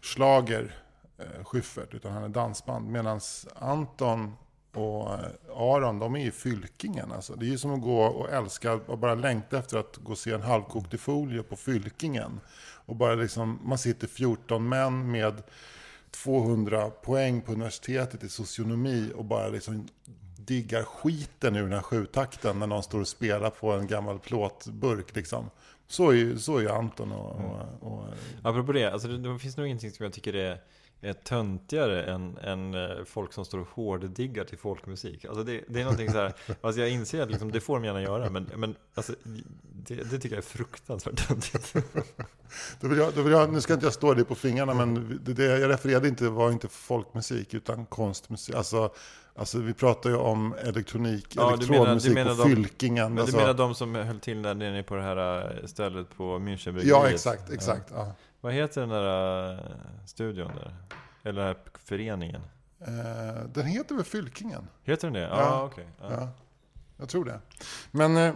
Speaker 2: Schlager, eh, Schyffert, utan han är dansband. Medan Anton och eh, Aron, de är ju Fylkingen. Alltså. Det är ju som att gå och älska och bara längta efter att gå och se en halvkokt folie på Fylkingen. Och bara liksom, man sitter 14 män med 200 poäng på universitetet i socionomi och bara liksom diggar skiten ur den här sjutakten när någon står och spelar på en gammal plåtburk. Liksom. Så är ju så är Anton och... och, och
Speaker 1: Apropå det, alltså det, det finns nog ingenting som jag tycker är är töntigare än, än eh, folk som står och hårddiggar till folkmusik. Alltså det, det är någonting så här, alltså jag inser att liksom, det får de gärna göra, men, men alltså, det, det tycker jag är fruktansvärt töntigt.
Speaker 2: Då vill jag, då vill jag, nu ska inte jag stå dig på fingrarna, men det, det jag refererade inte var inte folkmusik, utan konstmusik. Alltså, alltså vi pratar ju om elektronik,
Speaker 1: Ja,
Speaker 2: elektronmusik
Speaker 1: menar- menar de-
Speaker 2: Fylkingen.
Speaker 1: Men
Speaker 2: alltså.
Speaker 1: du menar de som höll till där nere på det här eh, stället på Münchenbryggeriet?
Speaker 2: Ja, exakt, exakt. Ja.
Speaker 1: Vad heter den där eh, studion där? Eller här föreningen?
Speaker 2: Eh, den heter väl Fylkingen?
Speaker 1: Heter den det? Ja,
Speaker 2: Ja.
Speaker 1: okej. Ja.
Speaker 2: Ja, jag tror det. Men eh,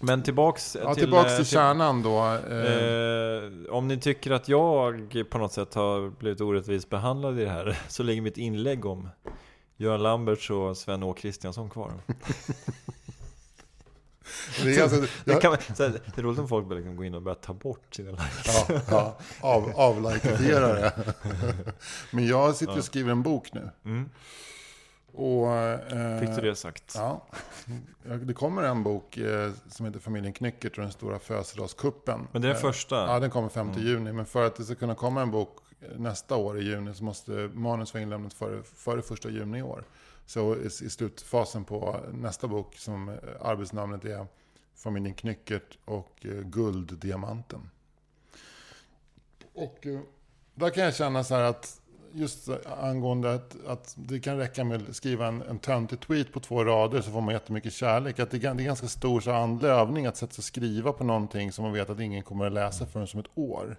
Speaker 1: Men tillbaks
Speaker 2: ja,
Speaker 1: till...
Speaker 2: tillbaks till kärnan då. Eh,
Speaker 1: Eh, om ni tycker att jag på något sätt har blivit orättvist behandlad i det här så ligger mitt inlägg om Göran Lamberts och Sven Å Kristiansson kvar.
Speaker 2: det, är alltså,
Speaker 1: Det,
Speaker 2: jag,
Speaker 1: kan man, så här, det är roligt om folk bara liksom går in och börjar ta bort sina likes.
Speaker 2: ja, ja, av, avlikerar Men jag sitter och skriver en bok nu.
Speaker 1: Mm.
Speaker 2: Och, eh,
Speaker 1: Fick du det sagt?
Speaker 2: Ja, det kommer en bok eh, som heter Familjen Knyckert och den stora födelsedagskuppen.
Speaker 1: Men det är den
Speaker 2: Eh,
Speaker 1: första?
Speaker 2: Ja, den kommer 5 juni. Men för att det ska kunna komma en bok nästa år i juni så måste manus vara inlämnat före, före första juni i år. Så i, i slutfasen på nästa bok som eh, arbetsnamnet är Familjen Knyckert och eh, Gulddiamanten. Och eh, där kan jag känna så här att just angående att, att det kan räcka med att skriva en, en töntig tweet på två rader så får man jättemycket kärlek. Att det, är det är ganska stor så andlig övning att sätta sig och skriva på någonting som man vet att ingen kommer att läsa förrän som ett år.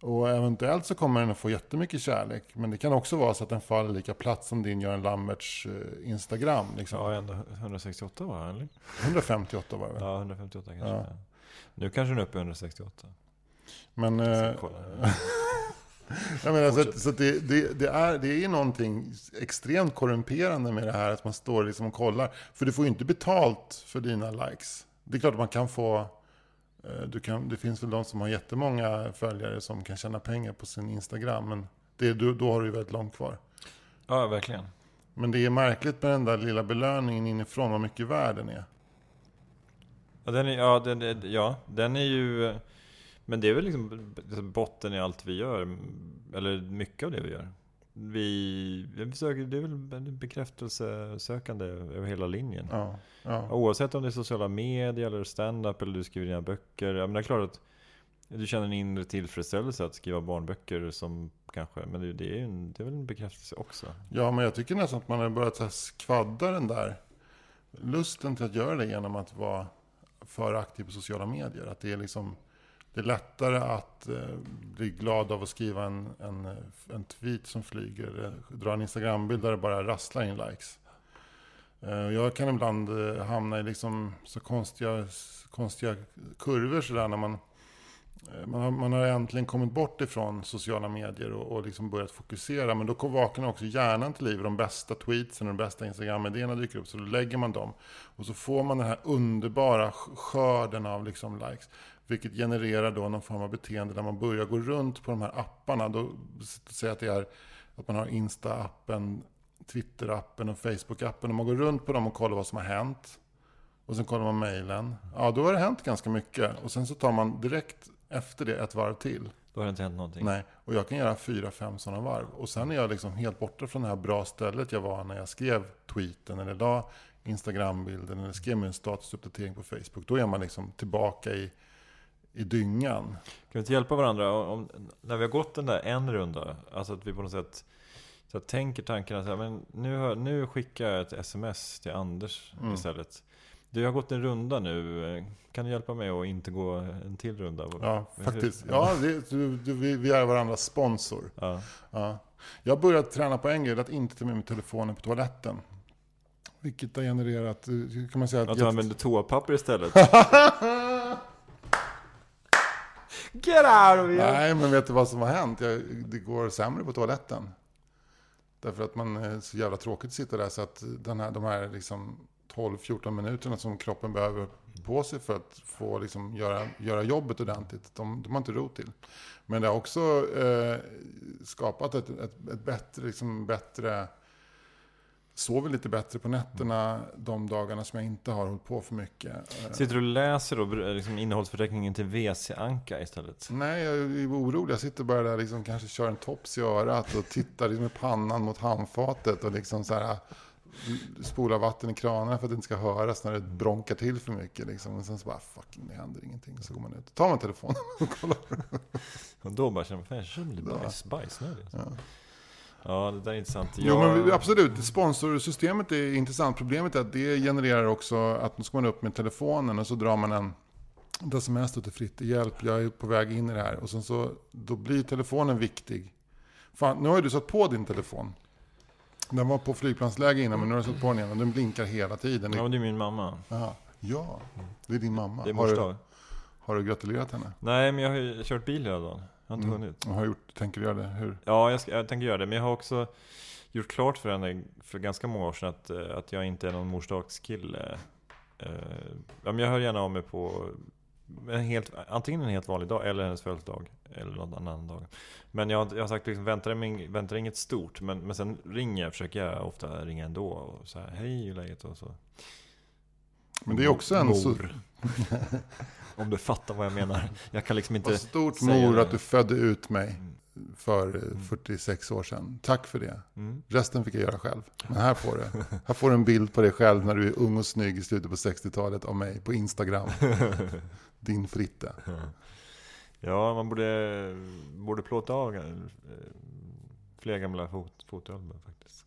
Speaker 2: Och eventuellt så kommer den att få jättemycket kärlek. Men det kan också vara så att den faller lika platt som din Göran Lamberts eh, Instagram. Liksom.
Speaker 1: Ja, ändå 168 var det, eller?
Speaker 2: 158 var det?
Speaker 1: Ja, 158 kanske.
Speaker 2: Ja.
Speaker 1: Nu kanske den är uppe i 168.
Speaker 2: Men, eh. Jag menar, så att, så att det, det, det, är, det är någonting extremt korrumperande med det här att man står liksom och kollar. För du får ju inte betalt för dina likes. Det är klart att man kan få... eh, Du kan, det finns väl de som har jättemånga följare som kan tjäna pengar på sin Instagram. Men det, då, då har du ju väldigt långt kvar.
Speaker 1: Ja, verkligen.
Speaker 2: Men det är märkligt med den där lilla belöningen inifrån, vad mycket värd den är.
Speaker 1: Ja, den är, ja, den, ja, den är ju... Men det är väl liksom botten i allt vi gör. Eller mycket av det vi gör. Vi, vi försöker, det är väl bekräftelsesökande över hela linjen.
Speaker 2: Ja, ja.
Speaker 1: Oavsett om det är sociala medier eller stand-up eller du skriver dina böcker. Jag menar, det är klart att du känner en inre tillfredsställelse att skriva barnböcker som kanske, men det, det, är, ju en, det är väl en bekräftelse också.
Speaker 2: ja, men jag tycker nästan att man har börjat här skvadda den där lusten till att göra det genom att vara för aktiv på sociala medier. Att det är liksom det är lättare att eh, bli glad av att skriva en, en, en tweet som flyger. Eller dra en Instagram-bild där det bara rasslar in likes. Eh, jag kan ibland eh, hamna i liksom så konstiga, konstiga kurvor sådär när man eh, man har, man har äntligen kommit bort ifrån sociala medier och, och liksom börjat fokusera. Men då vaknar också hjärnan till liv. De bästa tweetsen och de bästa Instagram-idéerna dyker upp. Så då lägger man dem. Och så får man den här underbara skörden av liksom likes. Vilket genererar då någon form av beteende där man börjar gå runt på de här apparna. Då, säg att det är att man har Insta-appen, Twitter-appen och Facebook-appen. Och man går runt på dem och kollar vad som har hänt. Och sen kollar man mejlen. Ja, då har det hänt ganska mycket. Och sen så tar man direkt efter det ett varv till.
Speaker 1: Då har det inte hänt någonting.
Speaker 2: Nej, och jag kan göra fyra, fem sådana varv. Och sen är jag liksom helt borta från det här bra stället jag var när jag skrev tweeten eller la Instagram-bilden eller skrev min statusuppdatering på Facebook. Då är man liksom tillbaka i, i dyngan.
Speaker 1: Kan vi inte hjälpa varandra? Om, när vi har gått den där en runda, alltså att vi på något sätt så att tänker så här, men nu, nu skickar jag ett sms till Anders
Speaker 2: Mm.
Speaker 1: istället. Du har gått en runda nu, kan du hjälpa mig att inte gå en till runda?
Speaker 2: Ja, faktiskt. Ja, det, du, du, vi, vi är varandras sponsor.
Speaker 1: Ja.
Speaker 2: Ja. Jag börjat träna på en grej, att inte ta med mig telefonen på toaletten. Vilket har genererat, eh, kan man säga,
Speaker 1: Att
Speaker 2: att
Speaker 1: du använder toapapper istället. Get out of here!
Speaker 2: Nej, men vet du vad som har hänt? Jag, det går sämre på toaletten. Därför att man är så jävla tråkigt att sitta där så att den här, de här liksom 12-14 minuterna som kroppen behöver på sig för att få liksom göra, göra jobbet ordentligt, de, de har inte ro till. Men det har också eh, skapat ett, ett, ett bättre, liksom bättre sover lite bättre på nätterna de dagarna som jag inte har hållit på för mycket.
Speaker 1: Sitter du och läser då liksom innehållsförteckningen till WC-anka istället?
Speaker 2: Nej, jag är orolig. Jag sitter bara där liksom kanske kör en tops i örat och tittar liksom med pannan mot handfatet och liksom så här spolar vatten i kranarna för att det inte ska höras när det bronkar till för mycket. Liksom. Och sen så bara, fucking, det händer ingenting. Så går man ut. Tar man telefonen och kollar.
Speaker 1: Och då bara känner man, fan jag känner mig lite bajs, bajsnödig.
Speaker 2: Ja.
Speaker 1: Ja, det där är intressant.
Speaker 2: Jo,
Speaker 1: Jag-
Speaker 2: men absolut. Sponsorsystemet är intressant. Problemet är att det genererar också att nu ska man upp med telefonen och så drar man en ett sms till Fritte. Hjälp, jag är på väg in i det här. Och sen så, då blir telefonen viktig. Fan, nu har ju du satt på din telefon. Den var på flygplansläge innan, men nu har du satt på den igen och den blinkar hela tiden.
Speaker 1: Ja, men det är min mamma.
Speaker 2: Jaha. Ja, det är din mamma.
Speaker 1: Det är
Speaker 2: har,
Speaker 1: mors
Speaker 2: du,
Speaker 1: dag.
Speaker 2: har du gratulerat henne?
Speaker 1: Nej, men jag har ju kört bil hela dagen. Jag har inte
Speaker 2: Mm.
Speaker 1: hunnit.
Speaker 2: Och har gjort, tänker du göra det? Hur?
Speaker 1: Ja, jag, ska, jag tänker göra det. Men jag har också gjort klart för henne för ganska många år sedan att, eh, att jag inte är någon morsdagskille. Eh, ja, men jag hör gärna av mig på en helt, antingen en helt vanlig dag eller hennes födelsedag. Eller någon annan dag. Men jag, jag har sagt liksom, vänta, dig- vänta dig inget stort. Men, men sen ringer jag, försöker jag ofta ringa ändå. Och så här, hej hur är läget? Och så.
Speaker 2: Men det är också en så,
Speaker 1: Mor. Om du fattar vad jag menar. Jag kan liksom inte
Speaker 2: vad stort mor
Speaker 1: det.
Speaker 2: att du födde ut mig
Speaker 1: Mm.
Speaker 2: för eh, 46 år sedan. Tack för det.
Speaker 1: Mm.
Speaker 2: Resten fick jag göra själv. Men här får du. Här får du en bild på dig själv när du är ung och snygg i slutet på 60-talet av mig på Instagram. Din Fritte.
Speaker 1: Ja, man borde, borde plåta av eh, fler gamla fot, fotoalbum faktiskt.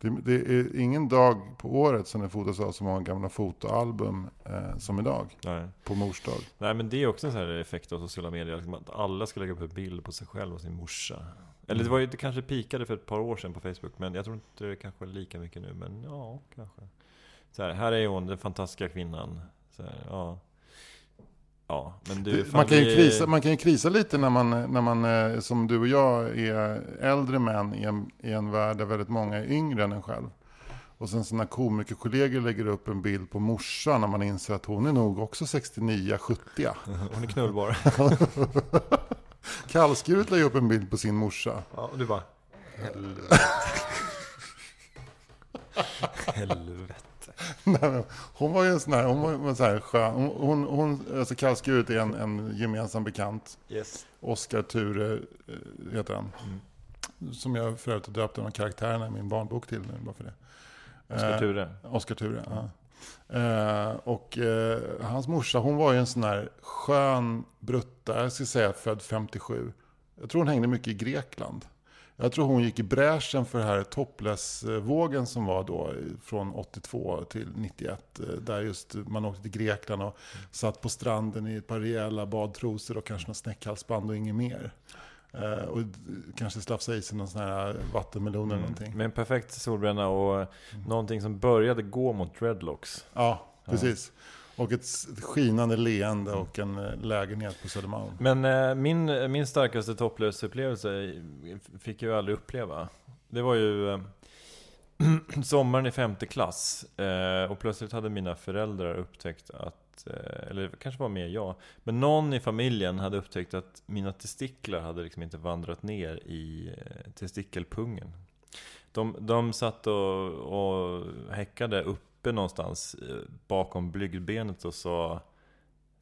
Speaker 2: Det, det är ingen dag på året som det fotas av så många gamla fotoalbum eh, som idag.
Speaker 1: Nej.
Speaker 2: På mors dag.
Speaker 1: Nej, men det är också en sån här effekt av sociala medier. liksom Att alla ska lägga upp en bild på sig själv och sin morsa. Eller det var ju, det kanske pikade för ett par år sedan på Facebook. Men jag tror inte det kanske är lika mycket nu. Men ja, kanske. Så här, här är hon, den fantastiska kvinnan. Så här, ja. Ja, men du,
Speaker 2: man, kan ju
Speaker 1: vi-
Speaker 2: krisa, man kan ju krisa lite när man, när man eh, som du och jag, är äldre män i en, i en värld där väldigt många är yngre än en själv. Och sen sina komikerkollegor lägger upp en bild på morsan när man inser att hon är nog också 69-70.
Speaker 1: Hon är knullbar.
Speaker 2: Kallskuret lägger upp en bild på sin morsa.
Speaker 1: ja, och du bara... Helvete. Helvete.
Speaker 2: Nej, hon var ju en sån här, hon var en sån här skön, hon, hon, hon, alltså Kallskuret är en, en gemensam bekant.
Speaker 1: Yes.
Speaker 2: Oskar Ture eh, heter han. Som jag för övrigt har döpt en av karaktärerna i min barnbok till nu, bara för det.
Speaker 1: Oskar
Speaker 2: Eh,
Speaker 1: Ture.
Speaker 2: Oskar Ture, ja. Eh, och eh, hans morsa, hon var ju en sån här skön brutta, jag ska säga född 57. Jag tror hon hängde mycket i Grekland. Jag tror hon gick i bräschen för den här topless-vågen som var då från 82 till 91. eh, Där just man åkte till Grekland och satt på stranden i ett par rejäla badtrosor och kanske något snäckhalsband och inget mer. Eh, och kanske slafsa i sig någon sån här vattenmelon eller någonting.
Speaker 1: Med en perfekt solbränna och någonting som började gå mot dreadlocks.
Speaker 2: Ja, precis. Och ett skinande leende och en eh, lägenhet på Södermalm.
Speaker 1: Men eh, min, eh, min starkaste topplös-upplevelse fick jag ju aldrig uppleva. Det var ju eh, sommaren i femte klass. Eh, och plötsligt hade mina föräldrar upptäckt att, eh, eller det kanske var mer jag, men någon i familjen hade upptäckt att mina testiklar hade liksom inte vandrat ner i testikelpungen. De, de satt och, och häckade uppe någonstans eh, bakom blygdbenet och sa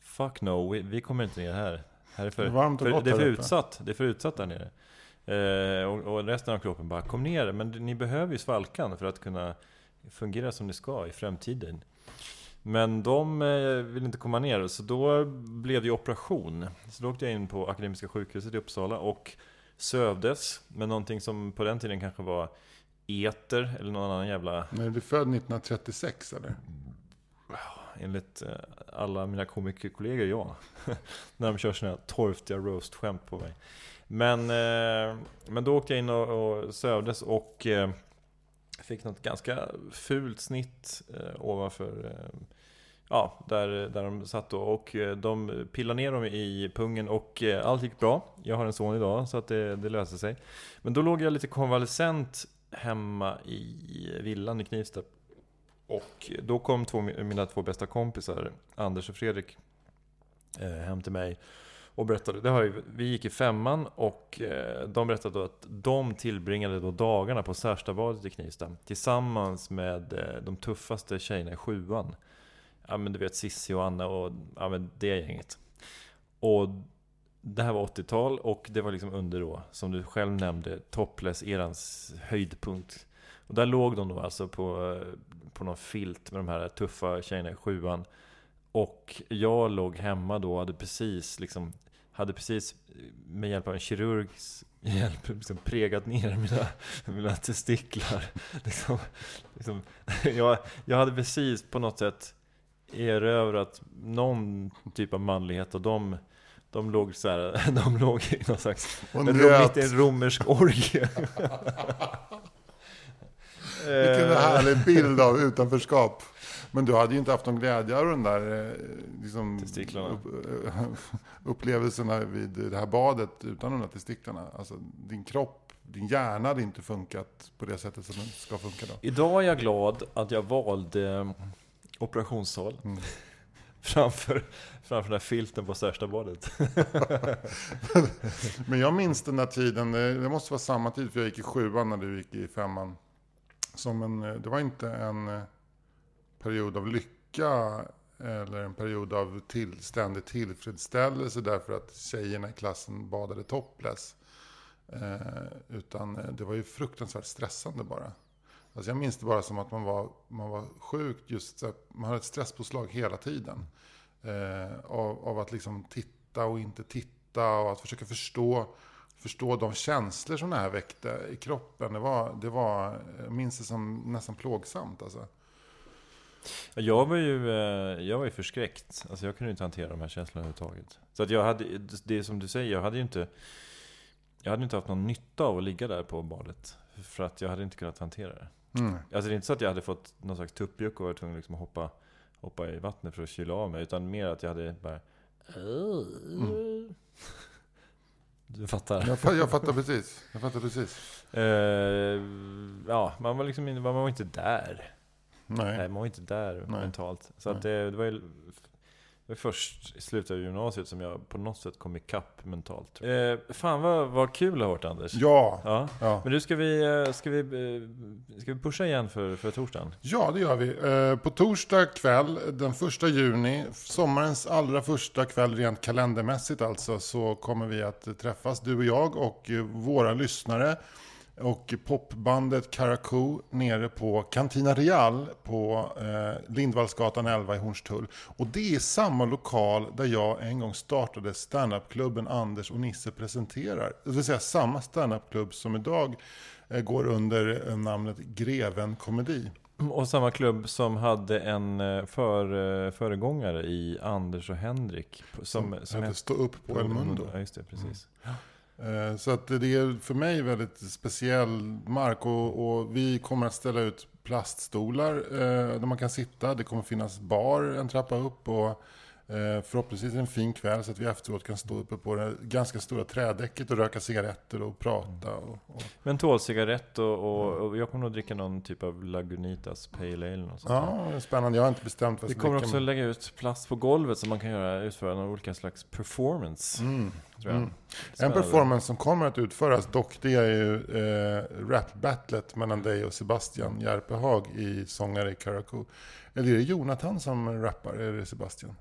Speaker 1: Fuck no, vi, vi kommer inte ner här. här är för,
Speaker 2: Det är varmt och
Speaker 1: för,
Speaker 2: gott
Speaker 1: det är för
Speaker 2: här uppe."
Speaker 1: utsatt. Det är för utsatt där nere. Eh, och, och resten av kroppen bara Kom ner, men ni behöver ju svalkan för att kunna fungera som det ska i framtiden. Men de eh, vill inte komma ner, så då blev det operation. Så då åkte jag in på Akademiska sjukhuset i Uppsala och sövdes med någonting som på den tiden kanske var eter eller någon annan jävla
Speaker 2: Men är du född 1936 eller?
Speaker 1: Enligt eh, alla mina komikerkollegor, ja. När de kör sina torftiga roast-skämt på mig. Men, eh, men då åkte jag in och, och sövdes och eh, Fick något ganska fult snitt ovanför Ja, där, där de satt då och de pillade ner dem i pungen och allt gick bra. Jag har en son idag så att det, det löste sig. Men då låg jag lite konvalescent hemma i villan i Knivsta. Och då kom två, mina två bästa kompisar, Anders och Fredrik, eh, hem till mig och berättade. Det har ju, vi gick i femman och eh, de berättade då att de tillbringade då dagarna på Särstabadet i Knivsta tillsammans med eh, de tuffaste tjejerna i sjuan. Ja men du vet Sissi och Anna och ja, men det gänget. Och det här var 80-tal och det var liksom under då, som du själv nämnde, topless-erans höjdpunkt. Och där låg de då alltså på, på någon filt med de här tuffa tjejerna i sjuan. Och jag låg hemma då och hade precis liksom hade precis med hjälp av en kirurgs hjälp liksom pregat ner mina, mina testiklar. Liksom, liksom, jag, jag hade precis på något sätt erövrat någon typ av manlighet och de, de låg så här, de låg i någon slags, mitt i en romersk orgie.
Speaker 2: Vilken
Speaker 1: Eh,
Speaker 2: härlig bild av utanförskap. Men du hade ju inte haft någon glädje av de där eh, liksom, upp, eh, upplevelserna vid det här badet utan de där testiklarna. Alltså, din kropp, din hjärna hade inte funkat på det sättet som den ska funka då.
Speaker 1: Idag är jag glad att jag valde operationssal framför, framför den här filten på största badet.
Speaker 2: Men jag minns den där tiden, eh, det måste vara samma tid för jag gick i sjuan när du gick i femman. Som en, eh, det var inte en eh, period av lycka eller en period av till, ständig tillfredsställelse därför att tjejerna i klassen badade topless. Eh, utan det var ju fruktansvärt stressande bara. Alltså jag minns det bara som att man var, man var sjukt just så att man hade ett stresspåslag hela tiden. Eh, av, av att liksom titta och inte titta och att försöka förstå, förstå de känslor som det här väckte i kroppen. Det var, det var jag minns det som nästan plågsamt alltså.
Speaker 1: Jag var ju, eh, jag var ju förskräckt. Alltså jag kunde inte hantera de här känslorna överhuvudtaget. Så att jag hade, det är som du säger, jag hade ju inte Jag hade inte haft någon nytta av att ligga där på badet. För att jag hade inte kunnat hantera det.
Speaker 2: Mm.
Speaker 1: Alltså det är inte så att jag hade fått någon slags tuppjuck och var tvungen liksom att hoppa, hoppa i vattnet för att kyla av mig. Utan mer att jag hade bara... Du fattar?
Speaker 2: Jag, fa- jag fattar precis. Jag fattar precis.
Speaker 1: Eh, ja, man var liksom man var inte där. Nej,
Speaker 2: Nej.
Speaker 1: man var inte där
Speaker 2: Nej.
Speaker 1: mentalt. Så att det, det var ju det var först i slutet av gymnasiet som jag på något sätt kom ikapp mentalt. tror jag. Eh, fan vad, vad kul det har varit Anders.
Speaker 2: Ja.
Speaker 1: Ja.
Speaker 2: Ja.
Speaker 1: Men nu ska vi, eh, ska vi, eh, ska vi pusha igen för, för torsdagen?
Speaker 2: Ja, det gör vi. Eh, På torsdag kväll, den första juni, sommarens allra första kväll rent kalendermässigt alltså, så kommer vi att träffas, du och jag och eh, våra lyssnare och popbandet Karakou nere på Cantina Real på eh, Lindvallsgatan 11 i Hornstull. Och det är samma lokal där jag en gång startade standupklubben Anders och Nisse presenterar. Det vill säga samma standupklubb som idag eh, går under eh, namnet Greven Komedi.
Speaker 1: Och samma klubb som hade en eh, för, eh, föregångare i Anders och Henrik. Som,
Speaker 2: Som,
Speaker 1: som
Speaker 2: hette Stå upp på El Mundo.
Speaker 1: Ja, just det. Precis.
Speaker 2: Eh, Eh, så att det är för mig väldigt speciell mark och, och vi kommer att ställa ut plaststolar eh, där man kan sitta. Det kommer finnas bar en trappa upp och förhoppningsvis en fin kväll så att vi efteråt kan stå uppe på det ganska stora trädäcket och röka cigaretter och prata. Och, och.
Speaker 1: Mentolcigarett och, och, och jag kommer nog dricka någon typ av Lagunitas Pale Ale. eller Något sånt.
Speaker 2: Ja, det är spännande. Jag har inte bestämt vad
Speaker 1: Vi
Speaker 2: jag ska
Speaker 1: kommer också lägga ut plast på golvet som man kan göra, utföra någon olika slags performance.
Speaker 2: Mm. Mm. En performance som kommer att utföras dock, det är ju eh, rap-battlet mellan dig och Sebastian Järpehag i Sångare i Karakou. Eller är det Jonathan som rappar? Eller är det Sebastian?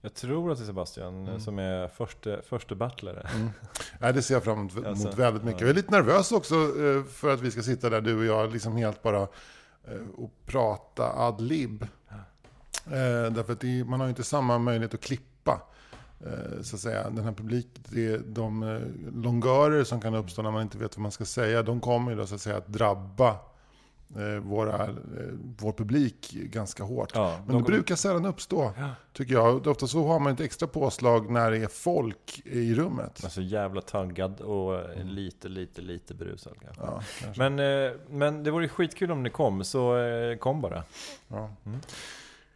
Speaker 1: Jag tror att det är Sebastian
Speaker 2: Mm.
Speaker 1: som är första, första battlare.
Speaker 2: Nej, det ser jag fram emot
Speaker 1: Alltså,
Speaker 2: väldigt mycket.
Speaker 1: ja.
Speaker 2: Jag är lite nervös också eh, för att vi ska sitta där, du och jag, liksom helt bara eh, och prata ad lib. Eh, Därför att det, man har ju inte samma möjlighet att klippa. Så att säga. Den här publik, det, de longörer som kan uppstå när man inte vet vad man ska säga, de kommer ju då så att säga att drabba våra, eh, vår publik ganska hårt.
Speaker 1: Ja,
Speaker 2: Men det
Speaker 1: de-
Speaker 2: brukar sällan uppstå, tycker jag. Ofta så har man ett extra påslag när det är folk i rummet.
Speaker 1: Alltså jävla taggad och eh, lite, lite, lite berusad kanske.
Speaker 2: Ja, kanske.
Speaker 1: Men, eh, men det vore ju skitkul om ni kom, så eh, kom bara.
Speaker 2: Ja.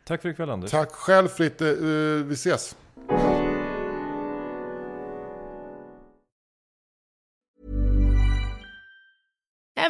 Speaker 1: Tack för ikväll Anders.
Speaker 2: Tack själv Fritte, Eh, vi ses.